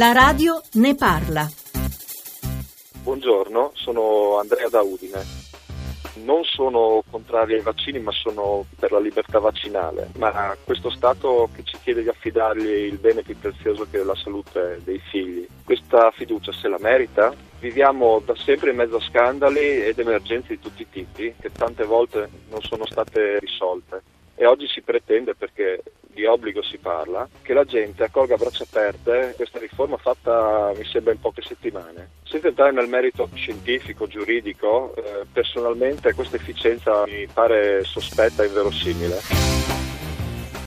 La radio ne parla. Buongiorno, sono Andrea da Udine. Non sono contrario ai vaccini, ma sono per la libertà vaccinale. Ma questo Stato che ci chiede di affidargli il bene più prezioso che è la salute dei figli, questa fiducia se la merita? Viviamo da sempre in mezzo a scandali ed emergenze di tutti i tipi che tante volte non sono state risolte e pretende, perché di obbligo si parla, che la gente accolga a braccia aperte questa riforma fatta mi sembra in poche settimane. Senza entrare nel merito scientifico, giuridico, eh, personalmente questa efficienza mi pare sospetta e inverosimile.